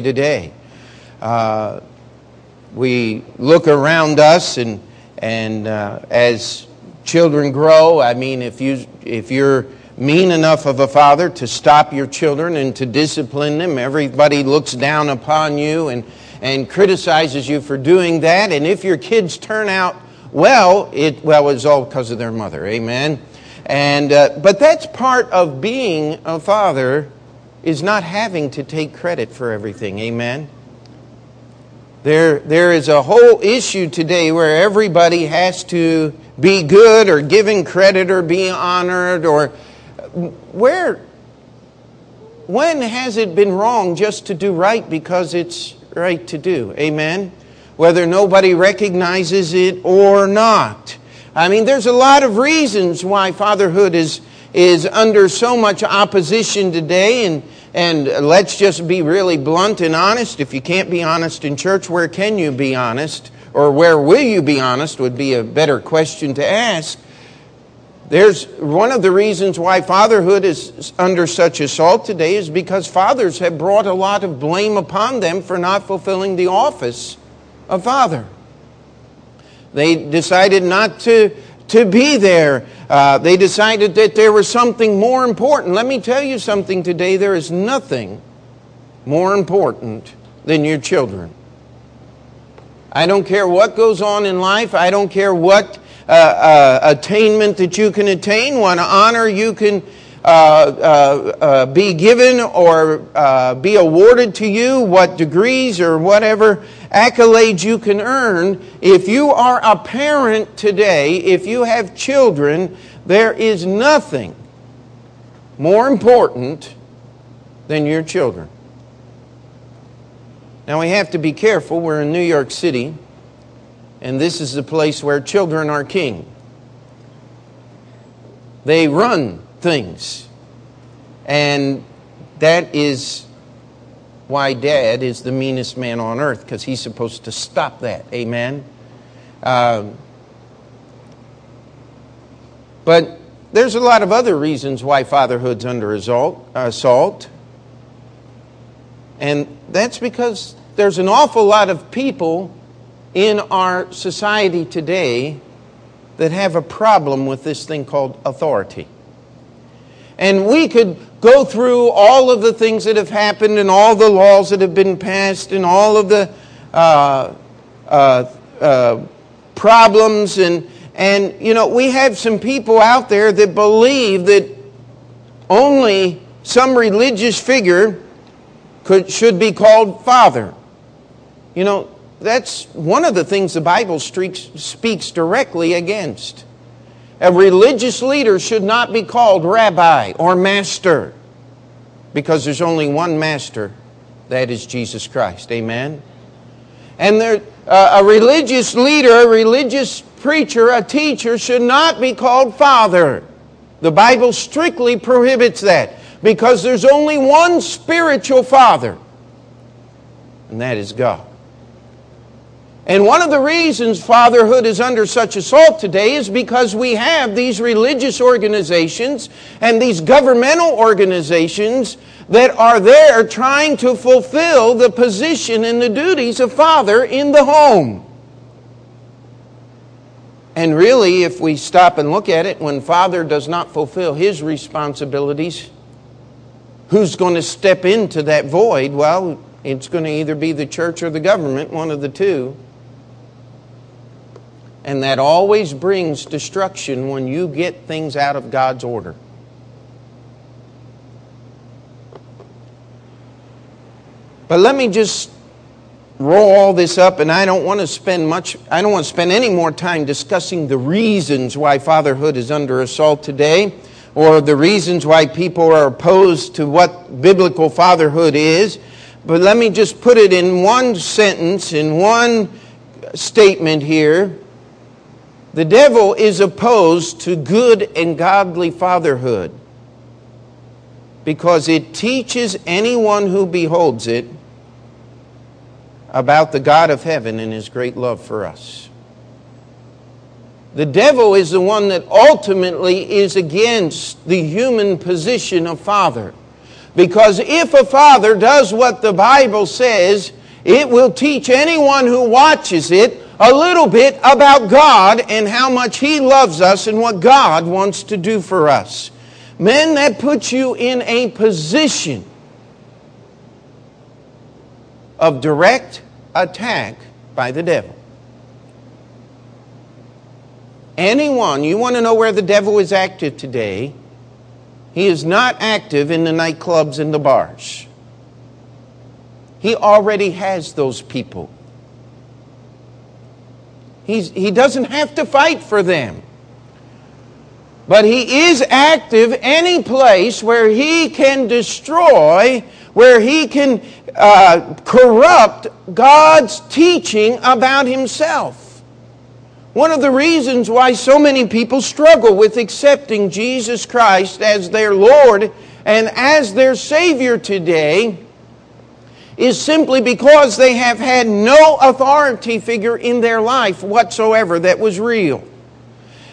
today. Uh, we look around us, and, and uh, as children grow, I mean, if, you, if you're mean enough of a father to stop your children and to discipline them, everybody looks down upon you and, and criticizes you for doing that. And if your kids turn out well, it well it's all because of their mother. Amen. And uh, but that's part of being a father is not having to take credit for everything. Amen. There, there is a whole issue today where everybody has to be good or given credit or be honored or where when has it been wrong just to do right because it's right to do? Amen whether nobody recognizes it or not. I mean, there's a lot of reasons why fatherhood is, is under so much opposition today, and, and let's just be really blunt and honest. If you can't be honest in church, where can you be honest? Or where will you be honest would be a better question to ask. There's one of the reasons why fatherhood is under such assault today is because fathers have brought a lot of blame upon them for not fulfilling the office of father. They decided not to, to be there. Uh, they decided that there was something more important. Let me tell you something today there is nothing more important than your children. I don't care what goes on in life, I don't care what uh, uh, attainment that you can attain, what honor you can Uh, uh, uh, be given or uh, be awarded to you, what degrees or whatever accolades you can earn. If you are a parent today, if you have children, there is nothing more important than your children. Now we have to be careful. We're in New York City, and this is the place where children are king. They run things. And that is why dad is the meanest man on earth, because he's supposed to stop that. Amen? Um, but there's a lot of other reasons why fatherhood's under assault. And that's because there's an awful lot of people in our society today that have a problem with this thing called authority. And we could go through all of the things that have happened and all the laws that have been passed and all of the uh, uh, uh, problems. And, and, you know, we have some people out there that believe that only some religious figure could, should be called father. You know, that's one of the things the Bible speaks directly against. A religious leader should not be called rabbi or master because there's only one master, that is Jesus Christ. Amen? And there, uh, a religious leader, a religious preacher, a teacher should not be called father. The Bible strictly prohibits that because there's only one spiritual father, and that is God. And one of the reasons fatherhood is under such assault today is because we have these religious organizations and these governmental organizations that are there trying to fulfill the position and the duties of father in the home. And really, if we stop and look at it, when father does not fulfill his responsibilities, who's going to step into that void? Well, it's going to either be the church or the government, one of the two. And that always brings destruction when you get things out of God's order. But let me just roll all this up, and I don't want to spend much, I don't want to spend any more time discussing the reasons why fatherhood is under assault today, or the reasons why people are opposed to what biblical fatherhood is. But let me just put it in one sentence, in one statement here. The devil is opposed to good and godly fatherhood because it teaches anyone who beholds it about the God of heaven and his great love for us. The devil is the one that ultimately is against the human position of father. Because if a father does what the Bible says, it will teach anyone who watches it a little bit about God and how much He loves us and what God wants to do for us. Men, that puts you in a position of direct attack by the devil. Anyone, you want to know where the devil is active today? He is not active in the nightclubs and the bars. He already has those people. He's, he doesn't have to fight for them. But he is active any place where he can destroy, where he can uh, corrupt God's teaching about himself. One of the reasons why so many people struggle with accepting Jesus Christ as their Lord and as their Savior today is simply because they have had no authority figure in their life whatsoever that was real.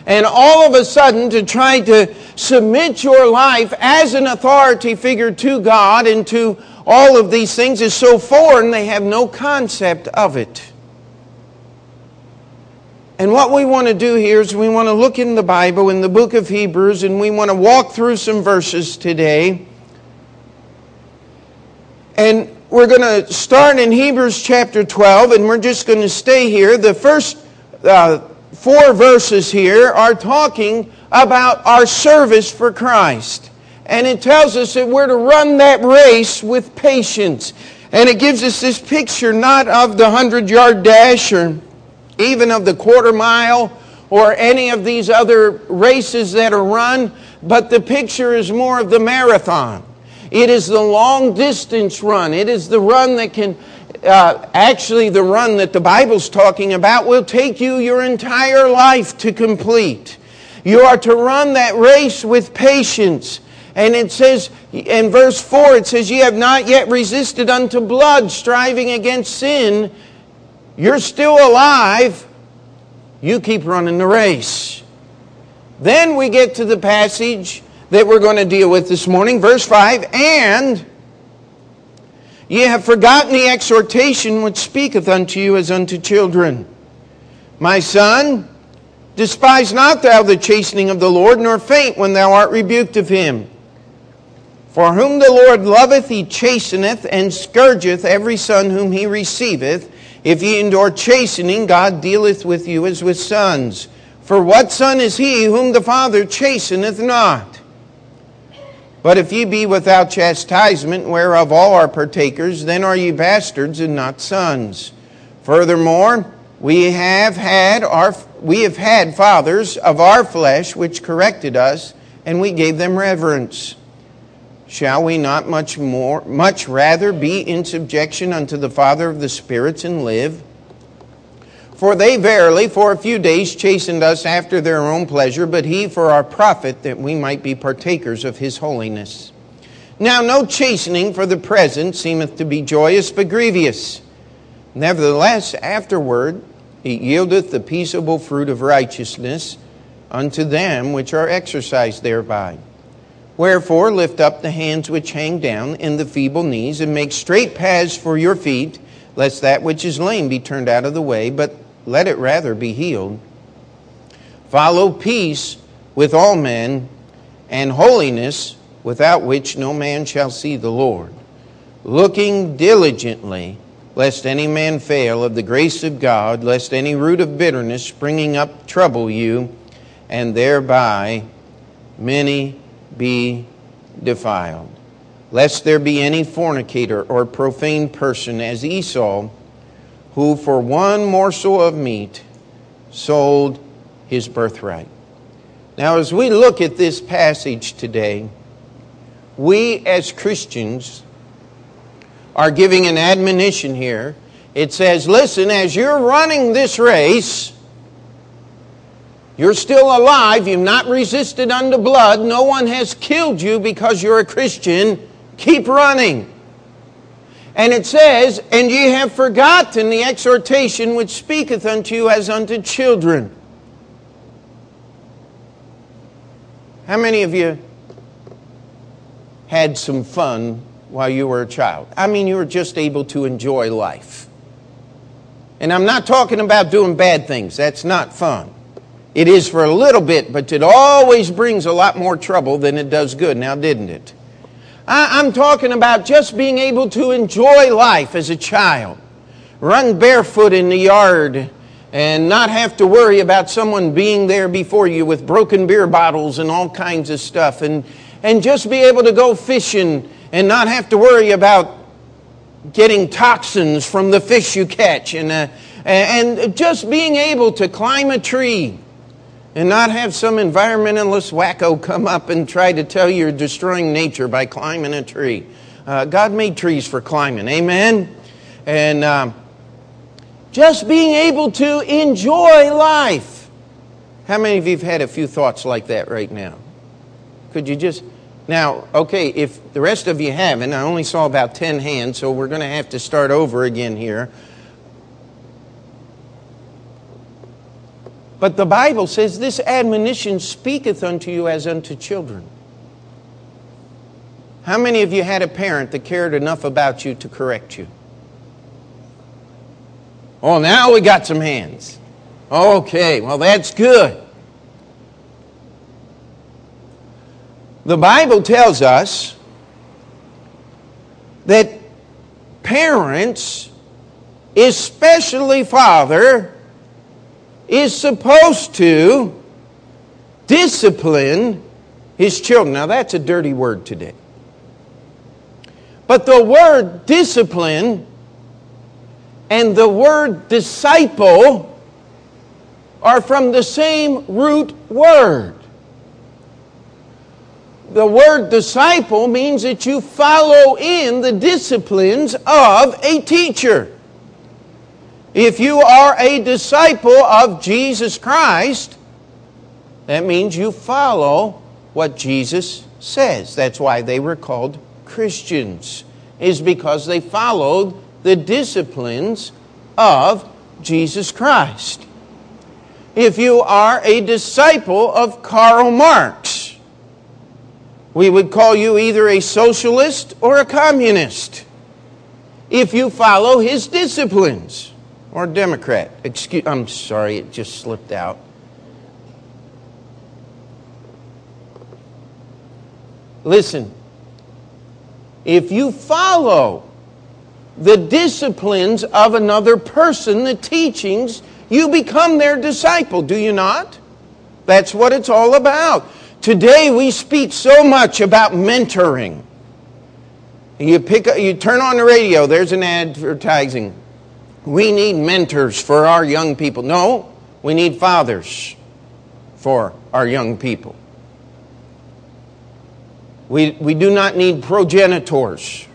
And all of a sudden, to try to submit your life as an authority figure to God and to all of these things is so foreign, they have no concept of it. And what we want to do here is we want to look in the Bible, in the book of Hebrews, and we want to walk through some verses today. And we're going to start in Hebrews chapter 12, and we're just going to stay here. The first uh, four verses here are talking about our service for Christ. And it tells us that we're to run that race with patience. And it gives us this picture not of the 100 yard dash or even of the quarter mile or any of these other races that are run, but the picture is more of the marathon. It is the long distance run. It is the run that can, uh, actually, the run that the Bible's talking about will take you your entire life to complete. You are to run that race with patience. And it says in verse 4, it says, Ye have not yet resisted unto blood, striving against sin. You're still alive. You keep running the race. Then we get to the passage that we're going to deal with this morning. Verse 5 And ye have forgotten the exhortation which speaketh unto you as unto children. My son, despise not thou the chastening of the Lord, nor faint when thou art rebuked of him. For whom the Lord loveth, he chasteneth, and scourgeth every son whom he receiveth. If ye endure chastening, God dealeth with you as with sons. For what son is he whom the Father chasteneth not? But if ye be without chastisement, whereof all are partakers, then are ye bastards and not sons. Furthermore, we have had our we have had fathers of our flesh which corrected us, and we gave them reverence. Shall we not much more much rather be in subjection unto the Father of the spirits and live? For they verily for a few days chastened us after their own pleasure, but he for our profit, that we might be partakers of his holiness. Now no chastening for the present seemeth to be joyous, but grievous. Nevertheless, afterward it yieldeth the peaceable fruit of righteousness unto them which are exercised thereby. Wherefore lift up the hands which hang down, and the feeble knees, and make straight paths for your feet, lest that which is lame be turned out of the way, but let it rather be healed. Follow peace with all men and holiness, without which no man shall see the Lord. Looking diligently, lest any man fail of the grace of God, lest any root of bitterness springing up trouble you, and thereby many be defiled. Lest there be any fornicator or profane person as Esau who for one morsel of meat sold his birthright. Now, as we look at this passage today, we as Christians are giving an admonition here. It says, listen, as you're running this race, you're still alive. You've not resisted unto blood. No one has killed you because you're a Christian. Keep running. And it says, And ye have forgotten the exhortation which speaketh unto you as unto children. How many of you had some fun while you were a child? I mean, you were just able to enjoy life. And I'm not talking about doing bad things, that's not fun. It is for a little bit, but it always brings a lot more trouble than it does good, now didn't it? I'm talking about just being able to enjoy life as a child. Run barefoot in the yard and not have to worry about someone being there before you with broken beer bottles and all kinds of stuff. And, and just be able to go fishing and not have to worry about getting toxins from the fish you catch. And, uh, and just being able to climb a tree and not have some environmentalist wacko come up and try to tell you you're destroying nature by climbing a tree. Uh, God made trees for climbing, amen? And um, just being able to enjoy life. How many of you have had a few thoughts like that right now? Could you just. Now, okay, if the rest of you haven't, I only saw about 10 hands, so we're going to have to start over again here. But the Bible says, This admonition speaketh unto you as unto children. How many of you had a parent that cared enough about you to correct you? Oh, now we got some hands. Okay, well, that's good. The Bible tells us that parents, especially father, is supposed to discipline his children. Now, that's a dirty word today. But the word discipline and the word disciple are from the same root word. The word disciple means that you follow in the disciplines of a teacher. If you are a disciple of Jesus Christ, that means you follow what Jesus says. That's why they were called Christians, is because they followed the disciplines of Jesus Christ. If you are a disciple of Karl Marx, we would call you either a socialist or a communist if you follow his disciplines or a Democrat. Excuse, I'm sorry, it just slipped out. Listen, if you follow the disciplines of another person, the teachings, you become their disciple, do you not? That's what it's all about. Today we speak so much about mentoring. You pick you turn on the radio, there's an advertising we need mentors for our young people. No, we need fathers for our young people. We, we do not need progenitors.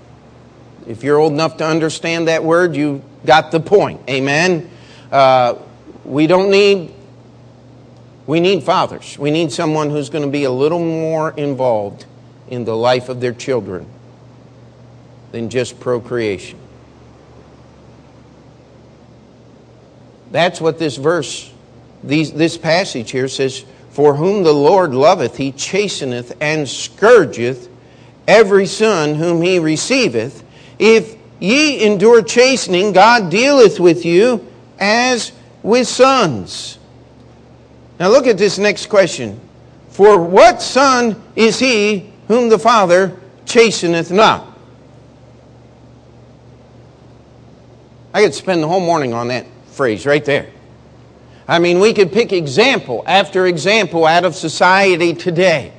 If you're old enough to understand that word, you got the point. Amen. Uh, we don't need, we need fathers. We need someone who's going to be a little more involved in the life of their children than just procreation. That's what this verse, these, this passage here says, For whom the Lord loveth, he chasteneth and scourgeth every son whom he receiveth. If ye endure chastening, God dealeth with you as with sons. Now look at this next question. For what son is he whom the Father chasteneth not? I could spend the whole morning on that phrase right there. I mean, we could pick example after example out of society today.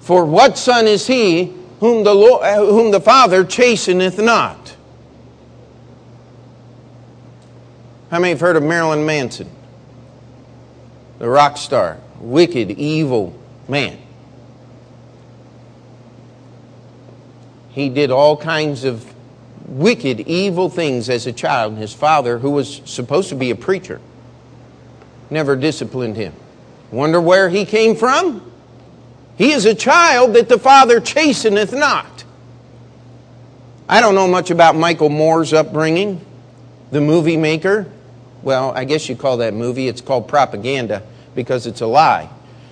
For what son is he whom the, Lord, uh, whom the Father chasteneth not? How many have heard of Marilyn Manson? The rock star, wicked, evil man. He did all kinds of wicked, evil things as a child. And his father, who was supposed to be a preacher, never disciplined him. Wonder where he came from? He is a child that the father chasteneth not. I don't know much about Michael Moore's upbringing, the movie maker. Well, I guess you call that movie. It's called propaganda because it's a lie.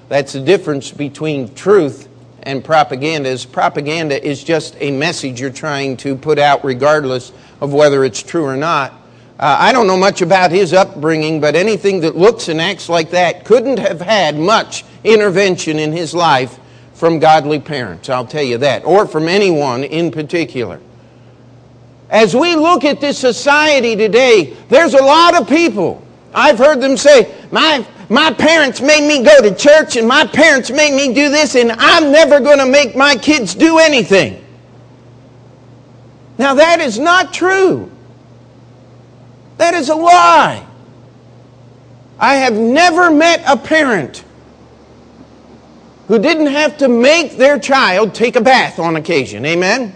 That's the difference between truth and propaganda is propaganda is just a message you're trying to put out regardless of whether it's true or not. Uh, I don't know much about his upbringing, but anything that looks and acts like that couldn't have had much intervention in his life from godly parents, I'll tell you that, or from anyone in particular. As we look at this society today, there's a lot of people. I've heard them say, my, my parents made me go to church and my parents made me do this, and I'm never going to make my kids do anything. Now, that is not true. That is a lie. I have never met a parent who didn't have to make their child take a bath on occasion. Amen?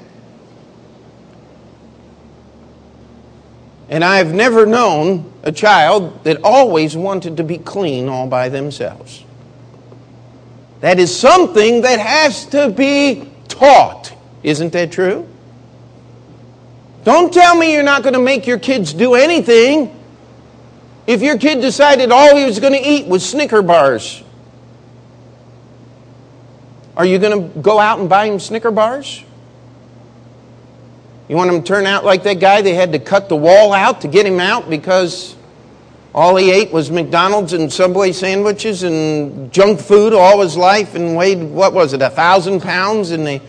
And I've never known a child that always wanted to be clean all by themselves. That is something that has to be taught. Isn't that true? Don't tell me you're not going to make your kids do anything. If your kid decided all he was going to eat was Snicker bars, are you going to go out and buy him Snicker bars? You want him to turn out like that guy? They had to cut the wall out to get him out because all he ate was McDonald's and Subway sandwiches and junk food all his life and weighed, what was it, a thousand pounds? And they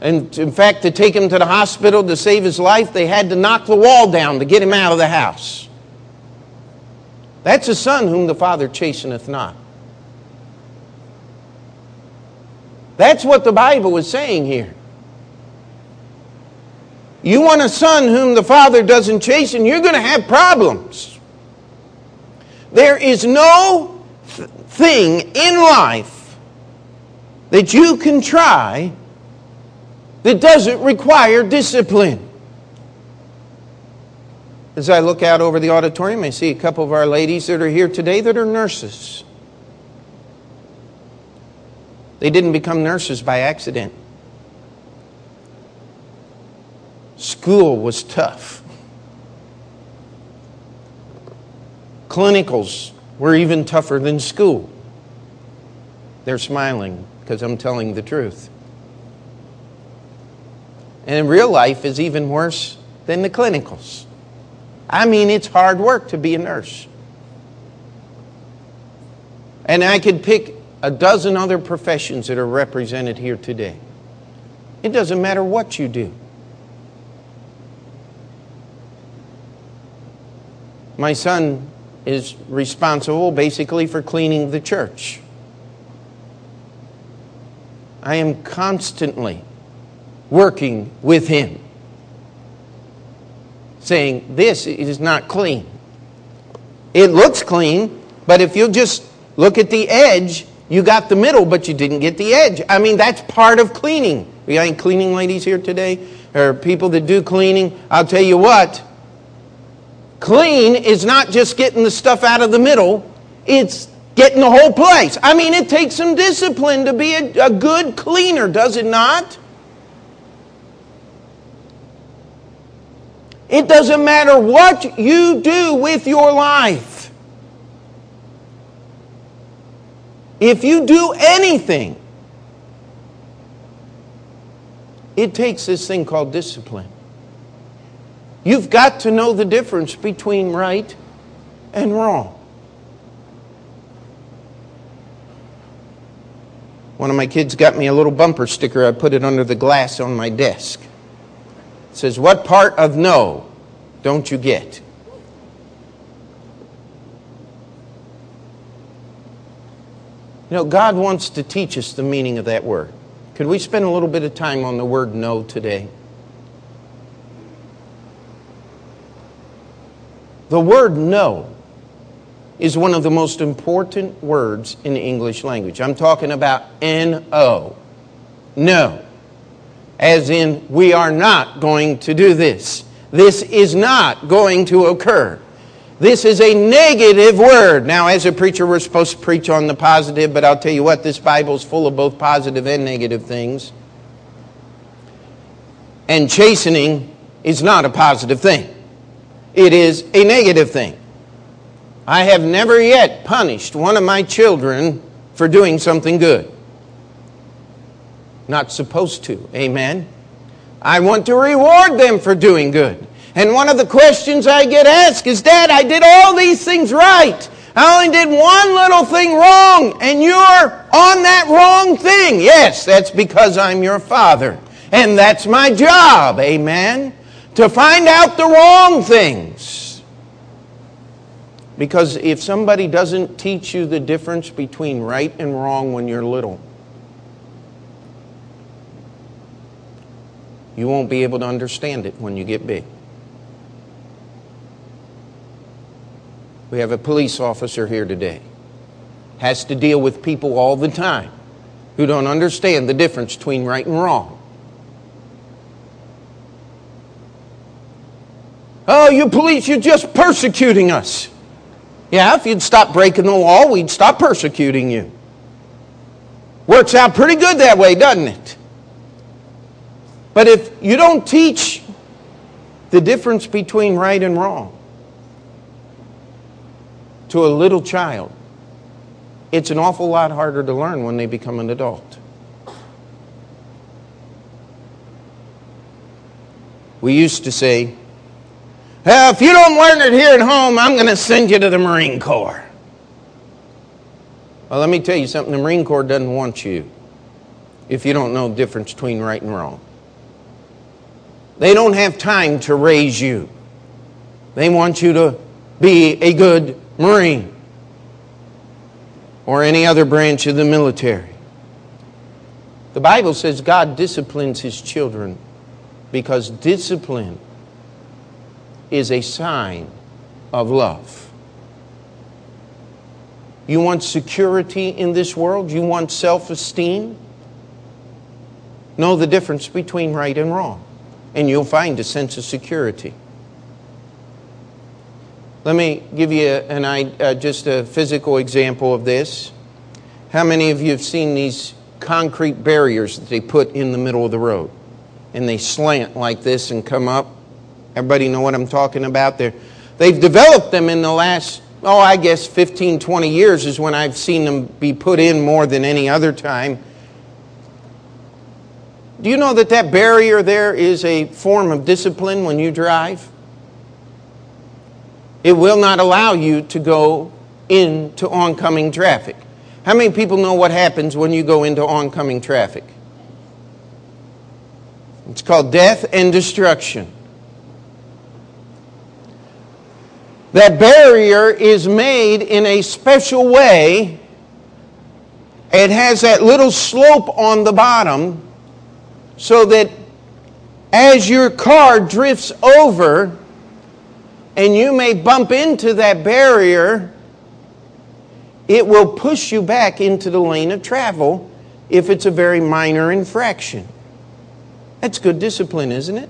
and in fact, to take him to the hospital to save his life, they had to knock the wall down to get him out of the house. That's a son whom the Father chasteneth not. That's what the Bible is saying here. You want a son whom the Father doesn't chasten, you're going to have problems. There is no th- thing in life that you can try that doesn't require discipline. As I look out over the auditorium, I see a couple of our ladies that are here today that are nurses. They didn't become nurses by accident. School was tough. Clinicals were even tougher than school. They're smiling because I'm telling the truth. And real life is even worse than the clinicals. I mean, it's hard work to be a nurse. And I could pick a dozen other professions that are represented here today. It doesn't matter what you do. My son is responsible basically for cleaning the church. I am constantly working with him, saying, This is not clean. It looks clean, but if you'll just look at the edge, you got the middle, but you didn't get the edge. I mean, that's part of cleaning. We got any cleaning ladies here today? Or people that do cleaning? I'll tell you what. Clean is not just getting the stuff out of the middle, it's getting the whole place. I mean, it takes some discipline to be a, a good cleaner, does it not? It doesn't matter what you do with your life. If you do anything, it takes this thing called discipline. You've got to know the difference between right and wrong. One of my kids got me a little bumper sticker. I put it under the glass on my desk says, What part of no don't you get? You know, God wants to teach us the meaning of that word. Could we spend a little bit of time on the word no today? The word no is one of the most important words in the English language. I'm talking about N O. No as in, we are not going to do this. This is not going to occur. This is a negative word. Now, as a preacher, we're supposed to preach on the positive, but I'll tell you what, this Bible is full of both positive and negative things. And chastening is not a positive thing, it is a negative thing. I have never yet punished one of my children for doing something good. Not supposed to. Amen. I want to reward them for doing good. And one of the questions I get asked is, Dad, I did all these things right. I only did one little thing wrong, and you're on that wrong thing. Yes, that's because I'm your father. And that's my job, amen? To find out the wrong things. Because if somebody doesn't teach you the difference between right and wrong when you're little, you won't be able to understand it when you get big. We have a police officer here today. Has to deal with people all the time who don't understand the difference between right and wrong. Oh, you police, you're just persecuting us. Yeah, if you'd stop breaking the law, we'd stop persecuting you. Works out pretty good that way, doesn't it? But if you don't teach the difference between right and wrong, to a little child, it's an awful lot harder to learn when they become an adult. We used to say, well, if you don't learn it here at home, I'm going to send you to the Marine Corps. Well, let me tell you something the Marine Corps doesn't want you if you don't know the difference between right and wrong. They don't have time to raise you, they want you to be a good Marine, or any other branch of the military. The Bible says God disciplines his children because discipline is a sign of love. You want security in this world? You want self esteem? Know the difference between right and wrong, and you'll find a sense of security. Let me give you an, uh, just a physical example of this. How many of you have seen these concrete barriers that they put in the middle of the road? And they slant like this and come up. Everybody know what I'm talking about there? They've developed them in the last, oh, I guess 15, 20 years is when I've seen them be put in more than any other time. Do you know that that barrier there is a form of discipline when you drive? It will not allow you to go into oncoming traffic. How many people know what happens when you go into oncoming traffic? It's called death and destruction. That barrier is made in a special way. It has that little slope on the bottom so that as your car drifts over, and you may bump into that barrier, it will push you back into the lane of travel if it's a very minor infraction. That's good discipline, isn't it?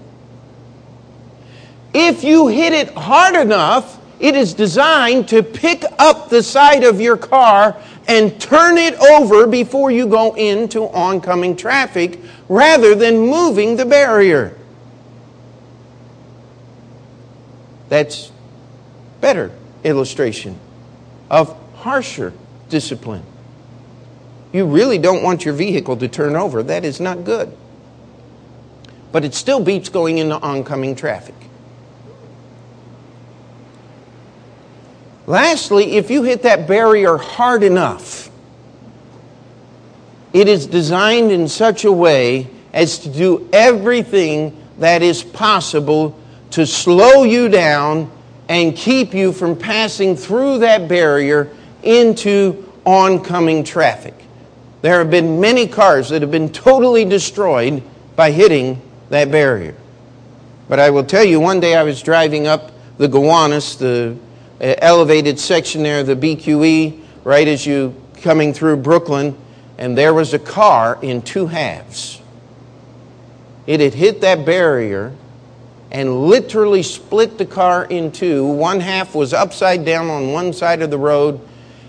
If you hit it hard enough, it is designed to pick up the side of your car and turn it over before you go into oncoming traffic rather than moving the barrier. That's better illustration of harsher discipline. You really don't want your vehicle to turn over. That is not good. But it still beats going into oncoming traffic. Lastly, if you hit that barrier hard enough, it is designed in such a way as to do everything that is possible to slow you down and keep you from passing through that barrier into oncoming traffic. There have been many cars that have been totally destroyed by hitting that barrier. But I will tell you, one day I was driving up the Gowanus, the elevated section there, of the BQE, right as you coming through Brooklyn, and there was a car in two halves. It had hit that barrier and literally split the car in two. One half was upside down on one side of the road,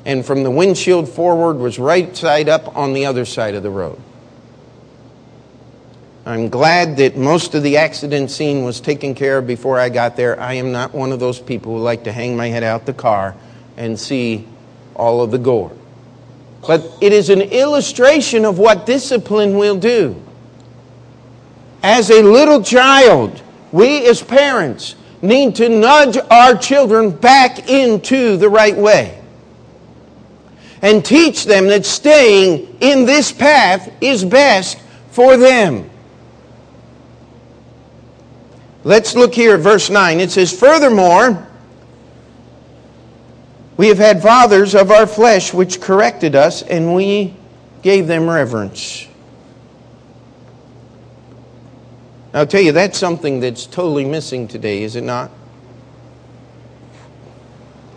and from the windshield forward was right side up on the other side of the road. I'm glad that most of the accident scene was taken care of before I got there. I am not one of those people who like to hang my head out the car and see all of the gore. but it is an illustration of what discipline will do. As a little child, we as parents need to nudge our children back into the right way and teach them that staying in this path is best for them. Let's look here at verse 9. It says, Furthermore, we have had fathers of our flesh which corrected us, and we gave them reverence. I'll tell you, that's something that's totally missing today, is it not?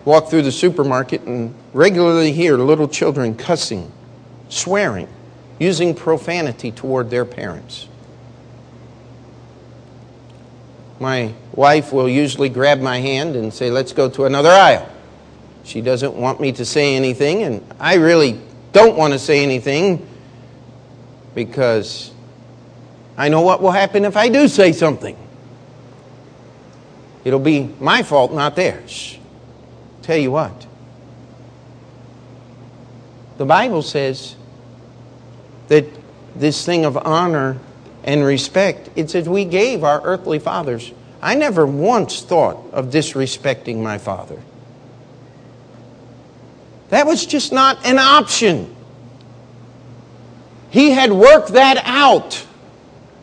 Walk through the supermarket and regularly hear little children cussing, swearing, using profanity toward their parents. My wife will usually grab my hand and say, Let's go to another aisle. She doesn't want me to say anything, and I really don't want to say anything because I know what will happen if I do say something. It'll be my fault, not theirs. Tell you what, the Bible says that this thing of honor and respect, it says we gave our earthly fathers. I never once thought of disrespecting my father. That was just not an option. He had worked that out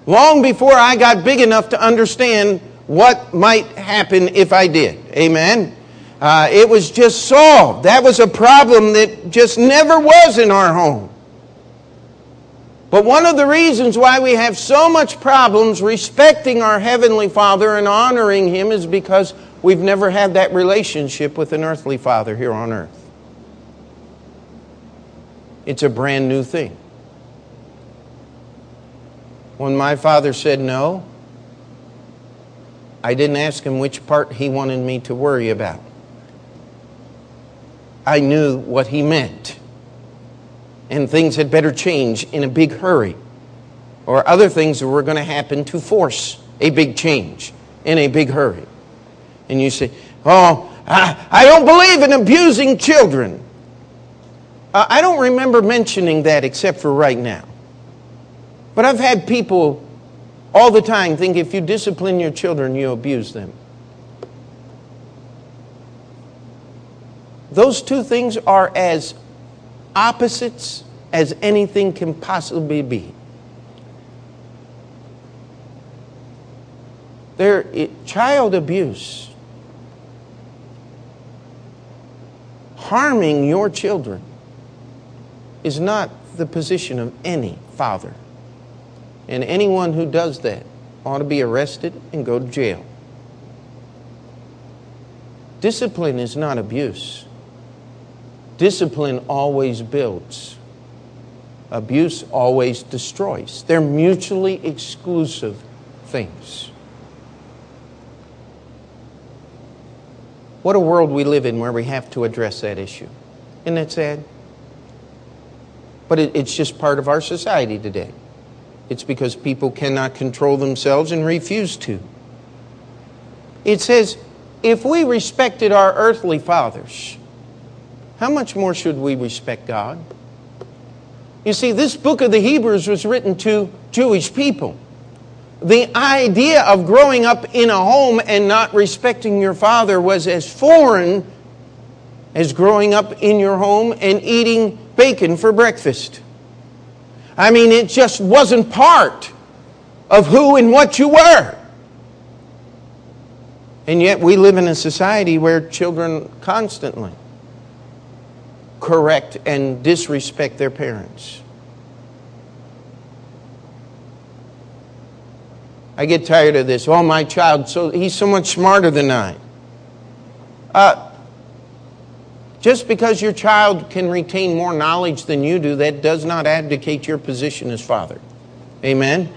long before I got big enough to understand what might happen if I did. Amen. Uh, it was just solved. That was a problem that just never was in our home. But one of the reasons why we have so much problems respecting our Heavenly Father and honoring Him is because we've never had that relationship with an earthly Father here on earth. It's a brand new thing. When my father said no, I didn't ask him which part he wanted me to worry about. I knew what he meant. And things had better change in a big hurry. Or other things were going to happen to force a big change in a big hurry. And you say, Oh, I, I don't believe in abusing children. Uh, I don't remember mentioning that except for right now. But I've had people all the time think if you discipline your children, you abuse them. Those two things are as opposites as anything can possibly be. There, it, child abuse, harming your children, is not the position of any father. And anyone who does that ought to be arrested and go to jail. Discipline is not abuse. Discipline always builds. Abuse always destroys. They're mutually exclusive things. What a world we live in where we have to address that issue. Isn't that sad? But it, it's just part of our society today. It's because people cannot control themselves and refuse to. It says, if we respected our earthly fathers, how much more should we respect God? You see, this book of the Hebrews was written to Jewish people. The idea of growing up in a home and not respecting your father was as foreign as growing up in your home and eating bacon for breakfast. I mean, it just wasn't part of who and what you were. And yet, we live in a society where children constantly correct and disrespect their parents. I get tired of this. Oh, my child, so he's so much smarter than I. Uh, just because your child can retain more knowledge than you do, that does not abdicate your position as father. Amen?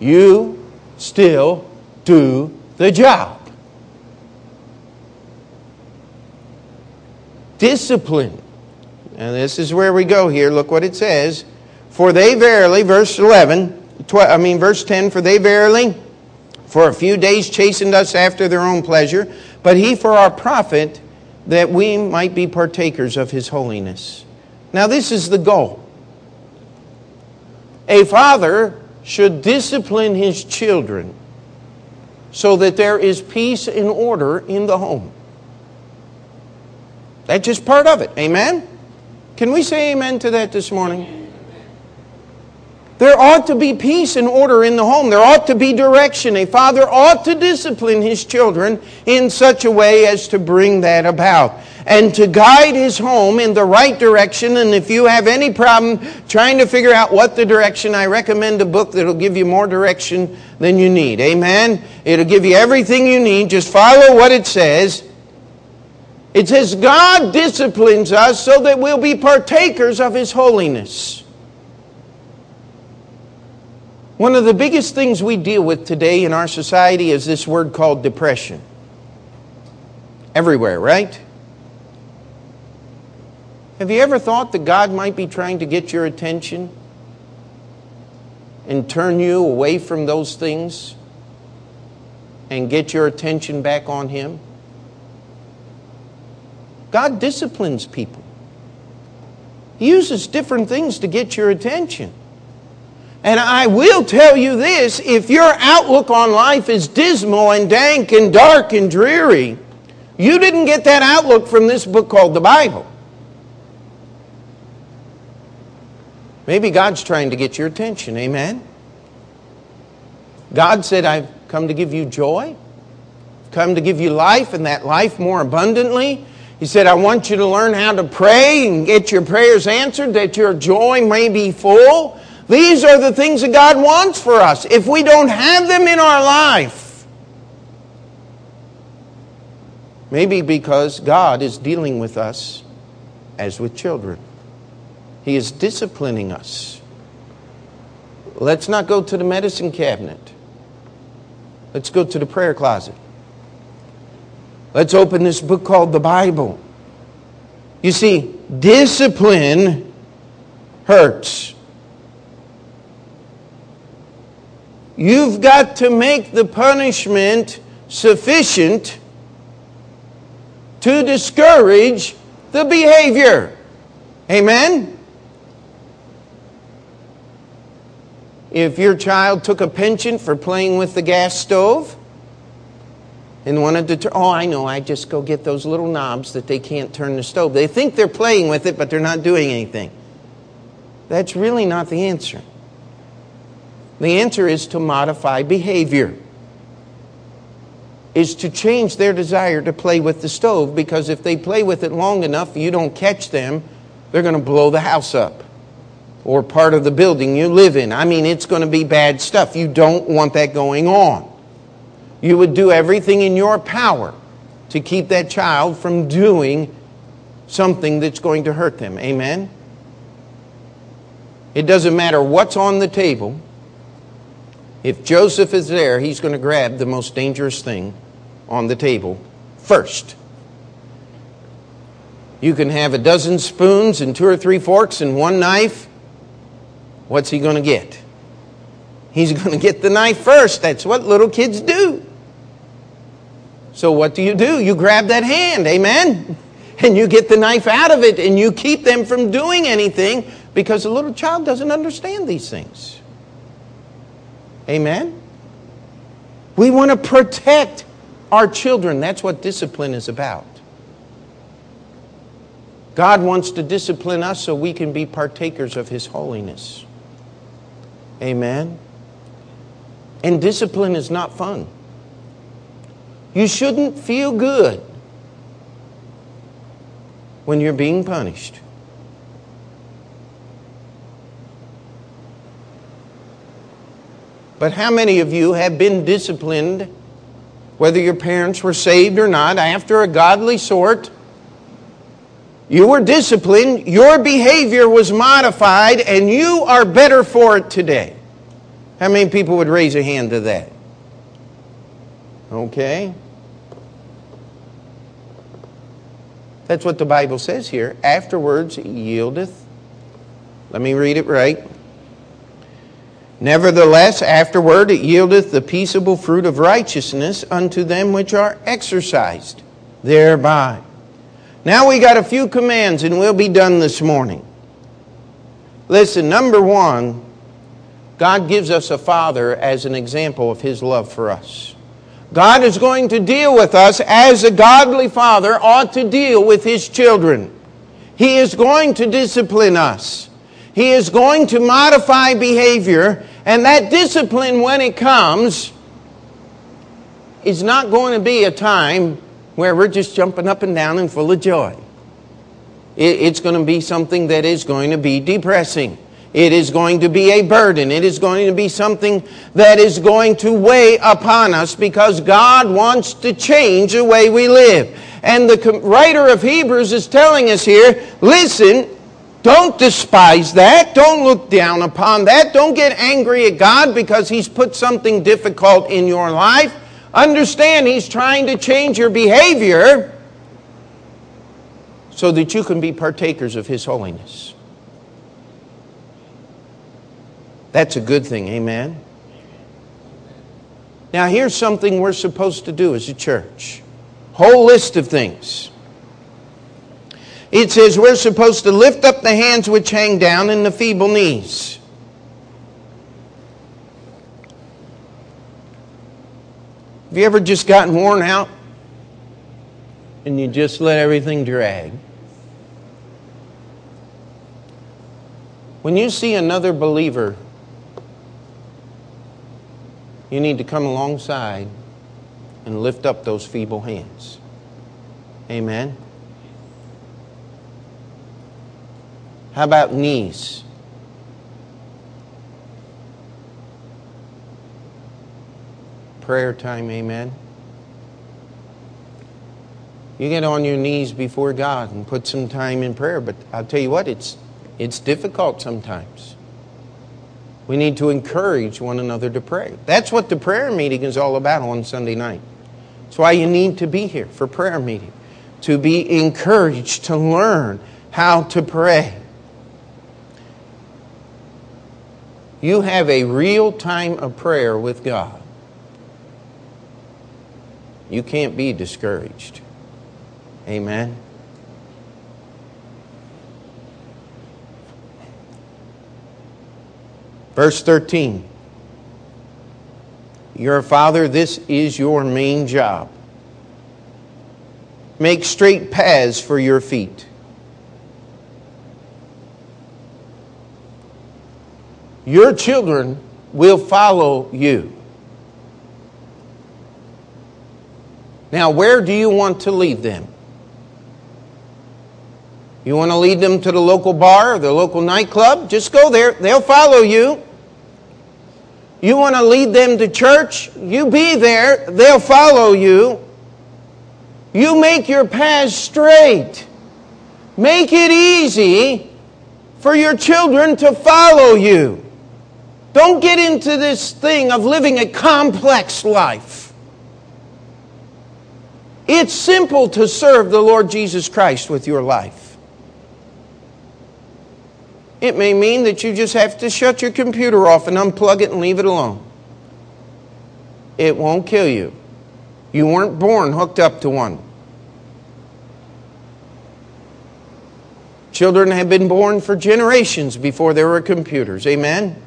You still do the job. Discipline. And this is where we go here. Look what it says. For they verily, verse 11, 12, I mean, verse 10, for they verily, for a few days chastened us after their own pleasure but he for our profit, that we might be partakers of his holiness. Now, this is the goal. A father should discipline his children so that there is peace and order in the home. That's just part of it. Amen? Can we say amen to that this morning? There ought to be peace and order in the home. There ought to be direction. A father ought to discipline his children in such a way as to bring that about and to guide his home in the right direction. And if you have any problem trying to figure out what the direction, I recommend a book that'll give you more direction than you need. Amen? It'll give you everything you need. Just follow what it says. It says, God disciplines us so that we'll be partakers of his holiness. One of the biggest things we deal with today in our society is this word called depression. Everywhere, right? Have you ever thought that God might be trying to get your attention and turn you away from those things and get your attention back on Him? God disciplines people. He uses different things to get your attention. And I will tell you this if your outlook on life is dismal and dank and dark and dreary, you didn't get that outlook from this book called the Bible. Maybe God's trying to get your attention. Amen? God said, I've come to give you joy, come to give you life, and that life more abundantly. He said, I want you to learn how to pray and get your prayers answered, that your joy may be full. These are the things that God wants for us. If we don't have them in our life, maybe because God is dealing with us as with children, He is disciplining us. Let's not go to the medicine cabinet. Let's go to the prayer closet. Let's open this book called the Bible. You see, discipline hurts. You've got to make the punishment sufficient to discourage the behavior. Amen? If your child took a penchant for playing with the gas stove and wanted to turn, oh, I know, I just go get those little knobs that they can't turn the stove. They think they're playing with it, but they're not doing anything. That's really not the answer. The answer is to modify behavior. Is to change their desire to play with the stove because if they play with it long enough, you don't catch them, they're going to blow the house up or part of the building you live in. I mean, it's going to be bad stuff. You don't want that going on. You would do everything in your power to keep that child from doing something that's going to hurt them. Amen? It doesn't matter what's on the table. If Joseph is there, he's going to grab the most dangerous thing on the table first. You can have a dozen spoons and two or three forks and one knife. What's he going to get? He's going to get the knife first. That's what little kids do. So, what do you do? You grab that hand, amen? And you get the knife out of it and you keep them from doing anything because the little child doesn't understand these things. Amen? We want to protect our children. That's what discipline is about. God wants to discipline us so we can be partakers of His holiness. Amen? And discipline is not fun. You shouldn't feel good when you're being punished. But how many of you have been disciplined, whether your parents were saved or not, after a godly sort? You were disciplined, your behavior was modified, and you are better for it today. How many people would raise a hand to that? Okay. That's what the Bible says here. Afterwards, it yieldeth. Let me read it right. Nevertheless, afterward it yieldeth the peaceable fruit of righteousness unto them which are exercised thereby. Now we got a few commands and we'll be done this morning. Listen, number one, God gives us a father as an example of his love for us. God is going to deal with us as a godly father ought to deal with his children. He is going to discipline us. He is going to modify behavior, and that discipline, when it comes, is not going to be a time where we're just jumping up and down and full of joy. It's going to be something that is going to be depressing. It is going to be a burden. It is going to be something that is going to weigh upon us because God wants to change the way we live. And the writer of Hebrews is telling us here listen, don't despise that. Don't look down upon that. Don't get angry at God because He's put something difficult in your life. Understand He's trying to change your behavior so that you can be partakers of His holiness. That's a good thing, amen? Now, here's something we're supposed to do as a church whole list of things. It says we're supposed to lift up the hands which hang down and the feeble knees. Have you ever just gotten worn out and you just let everything drag? When you see another believer, you need to come alongside and lift up those feeble hands. Amen. How about knees? Prayer time, amen. You get on your knees before God and put some time in prayer, but I'll tell you what, it's, it's difficult sometimes. We need to encourage one another to pray. That's what the prayer meeting is all about on Sunday night. That's why you need to be here for prayer meeting, to be encouraged to learn how to pray. You have a real time of prayer with God. You can't be discouraged. Amen. Verse 13. You're father, this is your main job. Make straight paths for your feet. Your children will follow you. Now, where do you want to lead them? You want to lead them to the local bar or the local nightclub? Just go there. They'll follow you. You want to lead them to church? You be there. They'll follow you. You make your path straight. Make it easy for your children to follow you. Don't get into this thing of living a complex life. It's simple to serve the Lord Jesus Christ with your life. It may mean that you just have to shut your computer off and unplug it and leave it alone. It won't kill you. You weren't born hooked up to one. Children have been born for generations before there were computers. Amen?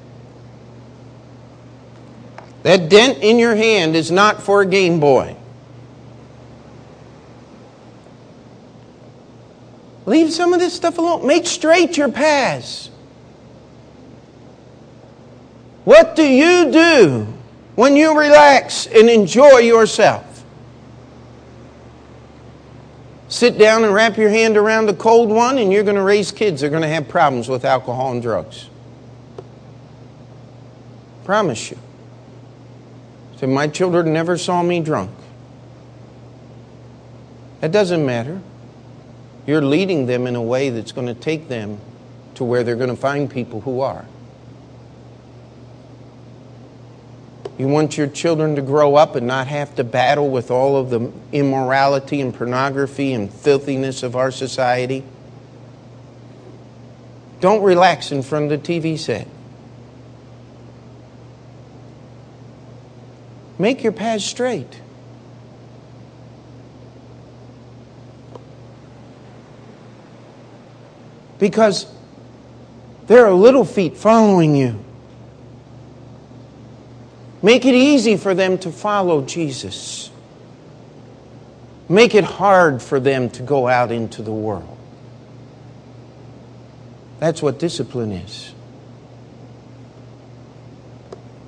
That dent in your hand is not for a Game Boy. Leave some of this stuff alone. Make straight your paths. What do you do when you relax and enjoy yourself? Sit down and wrap your hand around a cold one, and you're going to raise kids. They're going to have problems with alcohol and drugs. Promise you. So my children never saw me drunk. That doesn't matter. You're leading them in a way that's going to take them to where they're going to find people who are. You want your children to grow up and not have to battle with all of the immorality and pornography and filthiness of our society? Don't relax in front of the TV set. Make your path straight. Because there are little feet following you. Make it easy for them to follow Jesus. Make it hard for them to go out into the world. That's what discipline is.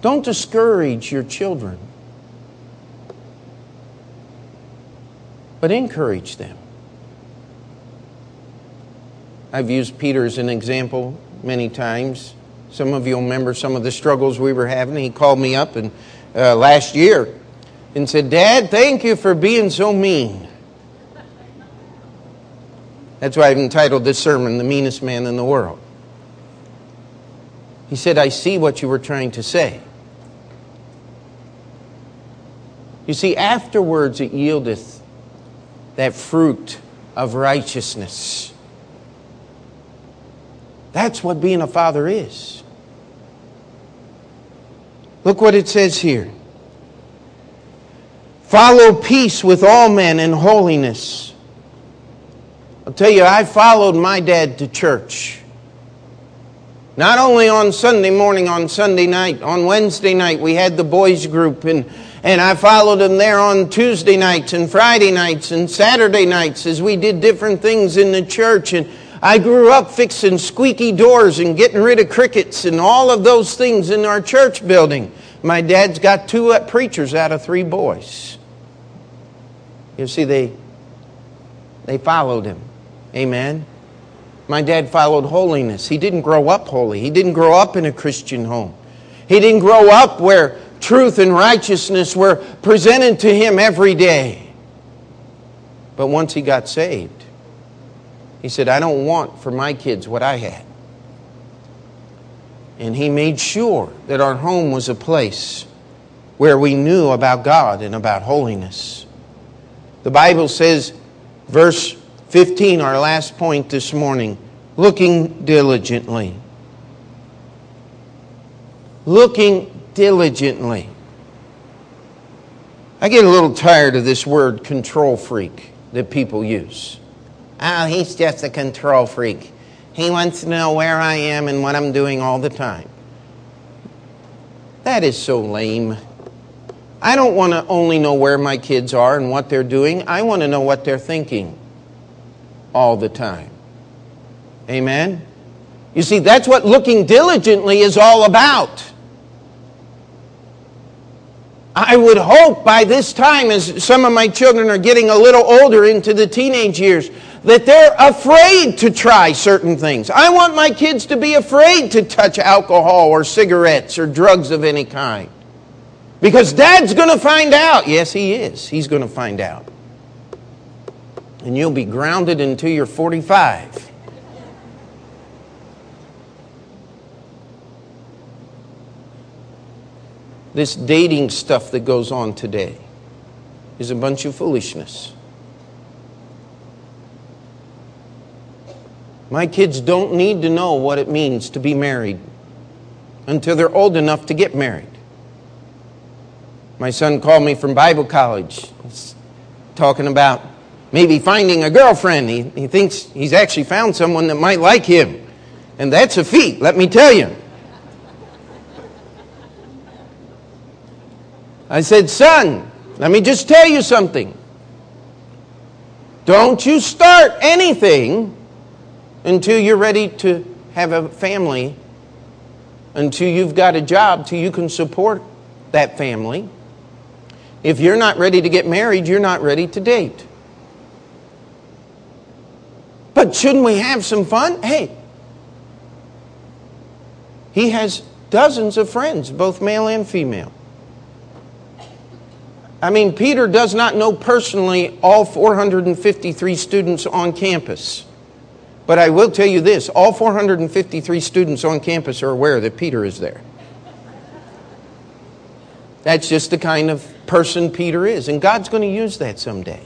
Don't discourage your children, but encourage them. I've used Peter as an example many times. Some of you remember some of the struggles we were having. He called me up and uh, last year and said, "Dad, thank you for being so mean." That's why I've entitled this sermon "The Meanest Man in the World." He said, "I see what you were trying to say." You see, afterwards it yieldeth that fruit of righteousness. That's what being a father is. Look what it says here. Follow peace with all men and holiness. I'll tell you, I followed my dad to church. Not only on Sunday morning, on Sunday night, on Wednesday night, we had the boys' group, and, and I followed him there on Tuesday nights and Friday nights and Saturday nights as we did different things in the church. And I grew up fixing squeaky doors and getting rid of crickets and all of those things in our church building. My dad's got two preachers out of three boys. You see, they, they followed him. Amen. My dad followed holiness. He didn't grow up holy. He didn't grow up in a Christian home. He didn't grow up where truth and righteousness were presented to him every day. But once he got saved, he said, I don't want for my kids what I had. And he made sure that our home was a place where we knew about God and about holiness. The Bible says, verse 15, our last point this morning, looking diligently. Looking diligently. I get a little tired of this word control freak that people use. Oh, he's just a control freak. He wants to know where I am and what I'm doing all the time. That is so lame. I don't want to only know where my kids are and what they're doing. I want to know what they're thinking all the time. Amen? You see, that's what looking diligently is all about. I would hope by this time, as some of my children are getting a little older into the teenage years, that they're afraid to try certain things. I want my kids to be afraid to touch alcohol or cigarettes or drugs of any kind. Because dad's going to find out. Yes, he is. He's going to find out. And you'll be grounded until you're 45. This dating stuff that goes on today is a bunch of foolishness. My kids don't need to know what it means to be married until they're old enough to get married. My son called me from Bible college, talking about maybe finding a girlfriend. He, he thinks he's actually found someone that might like him. And that's a feat, let me tell you. I said, Son, let me just tell you something. Don't you start anything until you're ready to have a family, until you've got a job, till you can support that family. If you're not ready to get married, you're not ready to date. But shouldn't we have some fun? Hey, he has dozens of friends, both male and female. I mean, Peter does not know personally all 453 students on campus. But I will tell you this all 453 students on campus are aware that Peter is there. That's just the kind of person Peter is. And God's going to use that someday.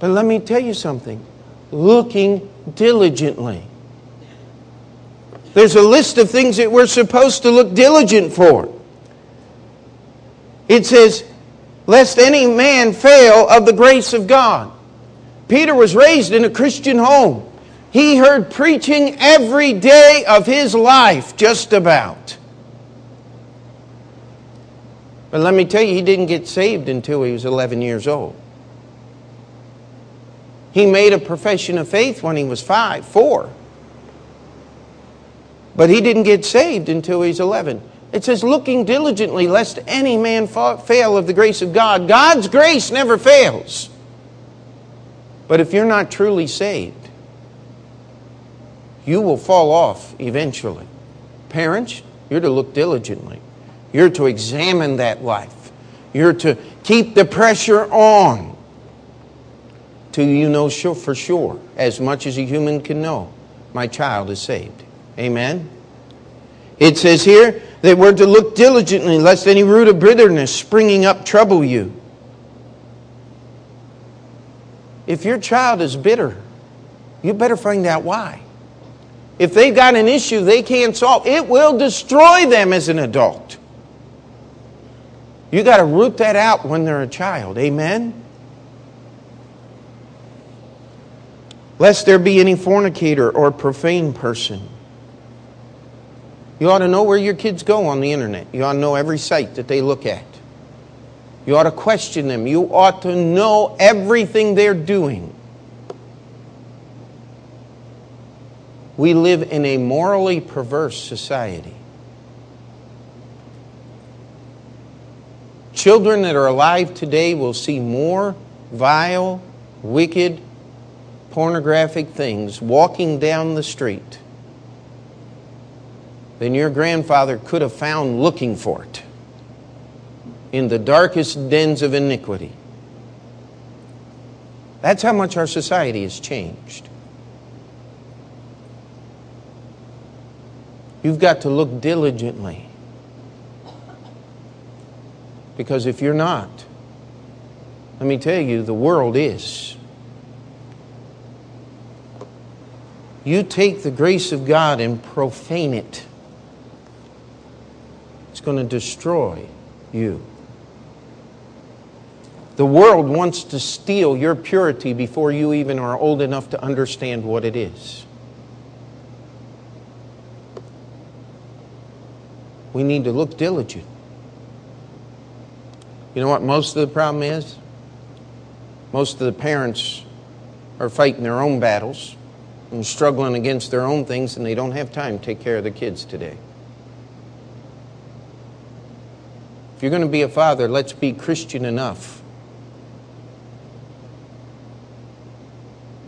But let me tell you something looking diligently. There's a list of things that we're supposed to look diligent for. It says, lest any man fail of the grace of God. Peter was raised in a Christian home. He heard preaching every day of his life, just about. But let me tell you, he didn't get saved until he was 11 years old. He made a profession of faith when he was five, four. But he didn't get saved until he was 11. It says, looking diligently lest any man fail of the grace of God. God's grace never fails. But if you're not truly saved, you will fall off eventually. Parents, you're to look diligently. You're to examine that life. You're to keep the pressure on till you know for sure, as much as a human can know, my child is saved. Amen? It says here that we're to look diligently lest any root of bitterness springing up trouble you. If your child is bitter, you better find out why. If they've got an issue they can't solve, it will destroy them as an adult. You got to root that out when they're a child. Amen? Lest there be any fornicator or profane person. You ought to know where your kids go on the internet. You ought to know every site that they look at. You ought to question them. You ought to know everything they're doing. We live in a morally perverse society. Children that are alive today will see more vile, wicked, pornographic things walking down the street than your grandfather could have found looking for it in the darkest dens of iniquity. That's how much our society has changed. You've got to look diligently. Because if you're not, let me tell you, the world is. You take the grace of God and profane it, going to destroy you. The world wants to steal your purity before you even are old enough to understand what it is. We need to look diligent. You know what most of the problem is? Most of the parents are fighting their own battles and struggling against their own things, and they don't have time to take care of the kids today. If you're going to be a father, let's be Christian enough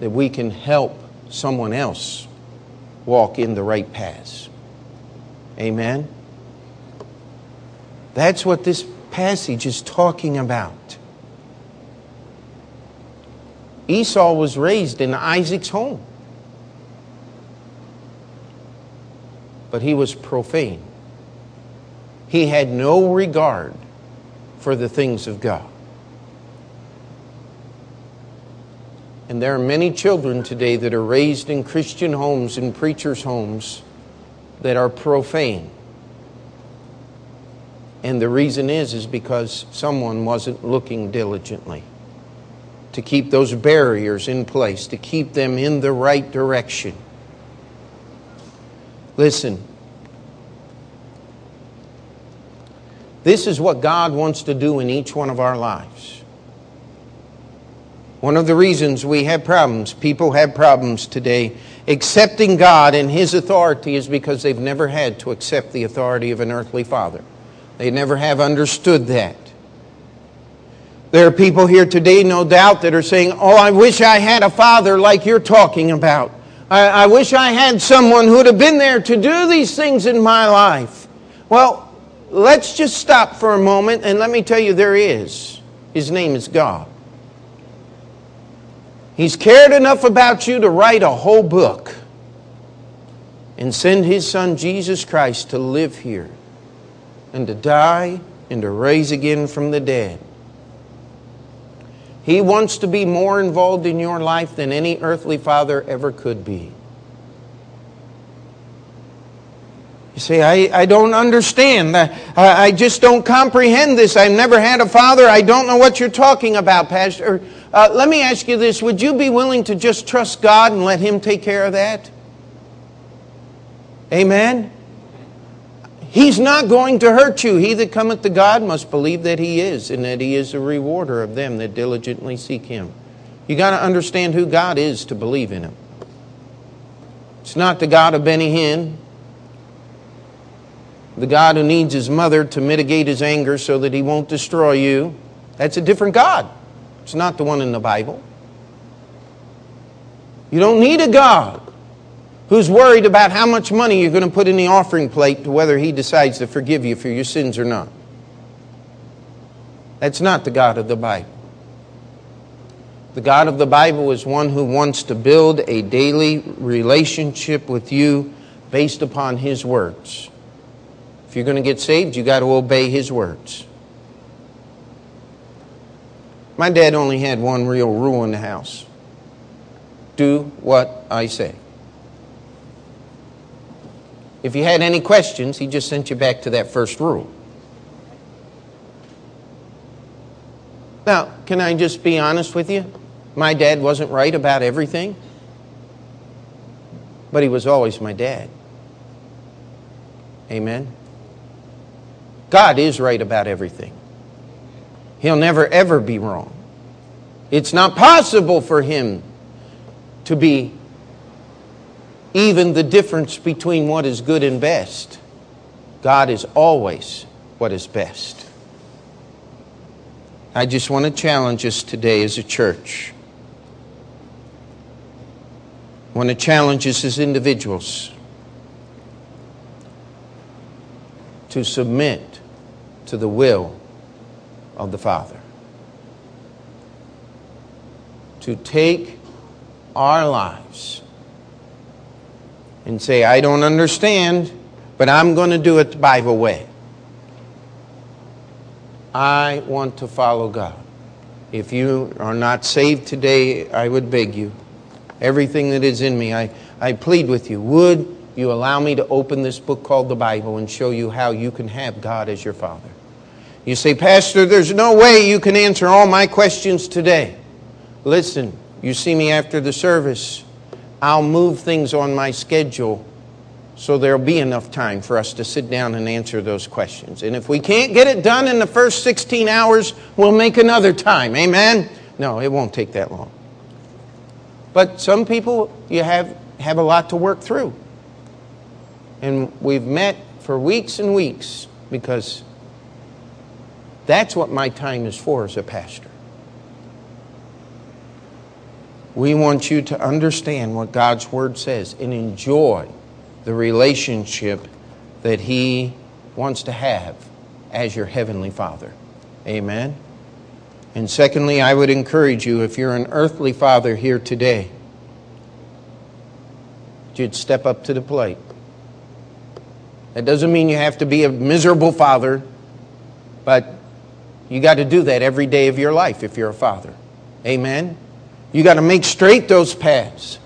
that we can help someone else walk in the right paths. Amen? That's what this passage is talking about. Esau was raised in Isaac's home, but he was profane. He had no regard for the things of God. And there are many children today that are raised in Christian homes and preachers' homes that are profane. And the reason is is because someone wasn't looking diligently to keep those barriers in place, to keep them in the right direction. Listen. This is what God wants to do in each one of our lives. One of the reasons we have problems, people have problems today accepting God and His authority is because they've never had to accept the authority of an earthly father. They never have understood that. There are people here today, no doubt, that are saying, Oh, I wish I had a father like you're talking about. I, I wish I had someone who'd have been there to do these things in my life. Well, let's just stop for a moment and let me tell you there is. His name is God. He's cared enough about you to write a whole book and send His Son Jesus Christ to live here and to die and to raise again from the dead. He wants to be more involved in your life than any earthly father ever could be. You say, I, I don't understand. I, I just don't comprehend this. I've never had a father. I don't know what you're talking about, Pastor. Uh, let me ask you this Would you be willing to just trust God and let Him take care of that? Amen? He's not going to hurt you. He that cometh to God must believe that He is, and that He is a rewarder of them that diligently seek Him. You got to understand who God is to believe in Him. It's not the God of Benny Hinn, the God who needs his mother to mitigate his anger so that he won't destroy you. That's a different God. It's not the one in the Bible. You don't need a God who's worried about how much money you're going to put in the offering plate to whether he decides to forgive you for your sins or not. That's not the God of the Bible. The God of the Bible is one who wants to build a daily relationship with you based upon his words. If you're going to get saved, you got to obey his words. My dad only had one real rule in the house do what I say. If you had any questions, he just sent you back to that first rule. Now, can I just be honest with you? My dad wasn't right about everything, but he was always my dad. Amen. God is right about everything. He'll never, ever be wrong. It's not possible for him to be even the difference between what is good and best. God is always what is best. I just want to challenge us today as a church. I want to challenge us as individuals to submit to the will of the Father. To take our lives and say, I don't understand, but I'm going to do it the Bible way. I want to follow God. If you are not saved today, I would beg you, everything that is in me, I, I plead with you, would you allow me to open this book called the Bible and show you how you can have God as your Father? You say, Pastor, there's no way you can answer all my questions today. Listen, you see me after the service. I'll move things on my schedule so there'll be enough time for us to sit down and answer those questions. And if we can't get it done in the first 16 hours, we'll make another time. Amen? No, it won't take that long. But some people, you have, have a lot to work through. And we've met for weeks and weeks because that's what my time is for as a pastor. We want you to understand what God's Word says and enjoy the relationship that He wants to have as your Heavenly Father. Amen. And secondly, I would encourage you if you're an earthly father here today, you'd step up to the plate. That doesn't mean you have to be a miserable father, but you got to do that every day of your life if you're a father. Amen. You got to make straight those paths.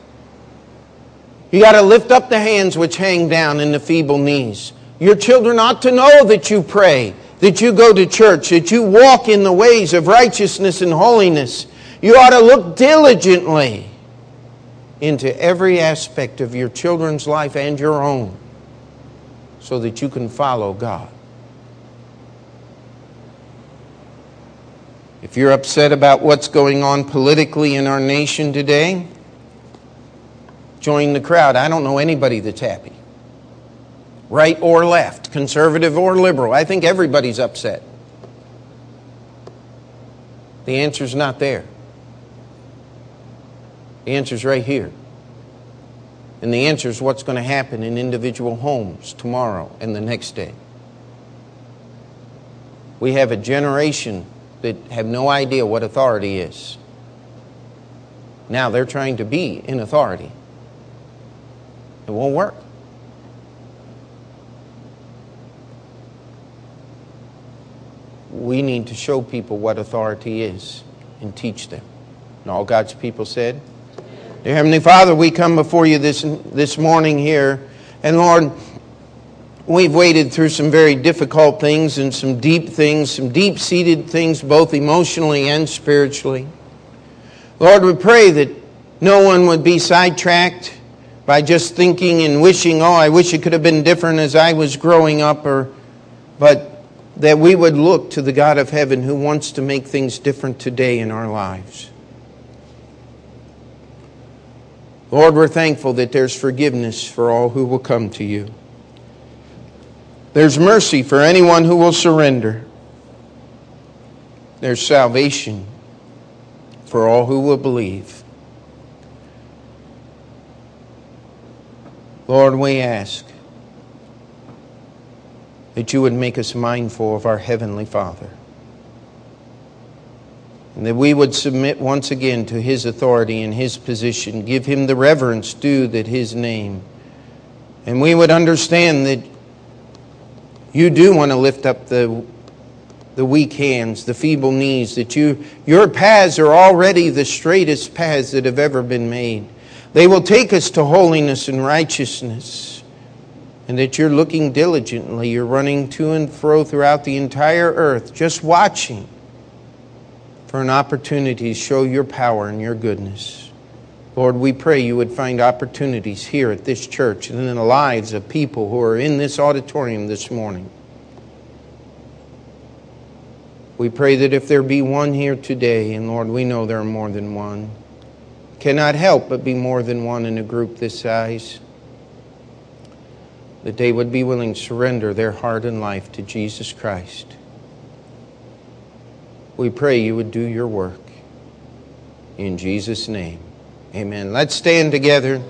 You got to lift up the hands which hang down and the feeble knees. Your children ought to know that you pray, that you go to church, that you walk in the ways of righteousness and holiness. You ought to look diligently into every aspect of your children's life and your own so that you can follow God. If you're upset about what's going on politically in our nation today, join the crowd. I don't know anybody that's happy. Right or left, conservative or liberal. I think everybody's upset. The answer's not there. The answer's right here. And the answer is what's going to happen in individual homes tomorrow and the next day. We have a generation that have no idea what authority is. Now they're trying to be in authority. It won't work. We need to show people what authority is and teach them. And all God's people said, Dear Heavenly Father, we come before you this, this morning here. And Lord, We've waded through some very difficult things and some deep things, some deep seated things, both emotionally and spiritually. Lord, we pray that no one would be sidetracked by just thinking and wishing, oh, I wish it could have been different as I was growing up, or, but that we would look to the God of heaven who wants to make things different today in our lives. Lord, we're thankful that there's forgiveness for all who will come to you. There's mercy for anyone who will surrender. There's salvation for all who will believe. Lord, we ask that you would make us mindful of our Heavenly Father. And that we would submit once again to His authority and His position, give Him the reverence due that His name. And we would understand that you do want to lift up the, the weak hands, the feeble knees, that you, your paths are already the straightest paths that have ever been made. They will take us to holiness and righteousness. And that you're looking diligently, you're running to and fro throughout the entire earth, just watching for an opportunity to show your power and your goodness. Lord, we pray you would find opportunities here at this church and in the lives of people who are in this auditorium this morning. We pray that if there be one here today, and Lord, we know there are more than one, cannot help but be more than one in a group this size, that they would be willing to surrender their heart and life to Jesus Christ. We pray you would do your work. In Jesus' name, amen. Let's stand together.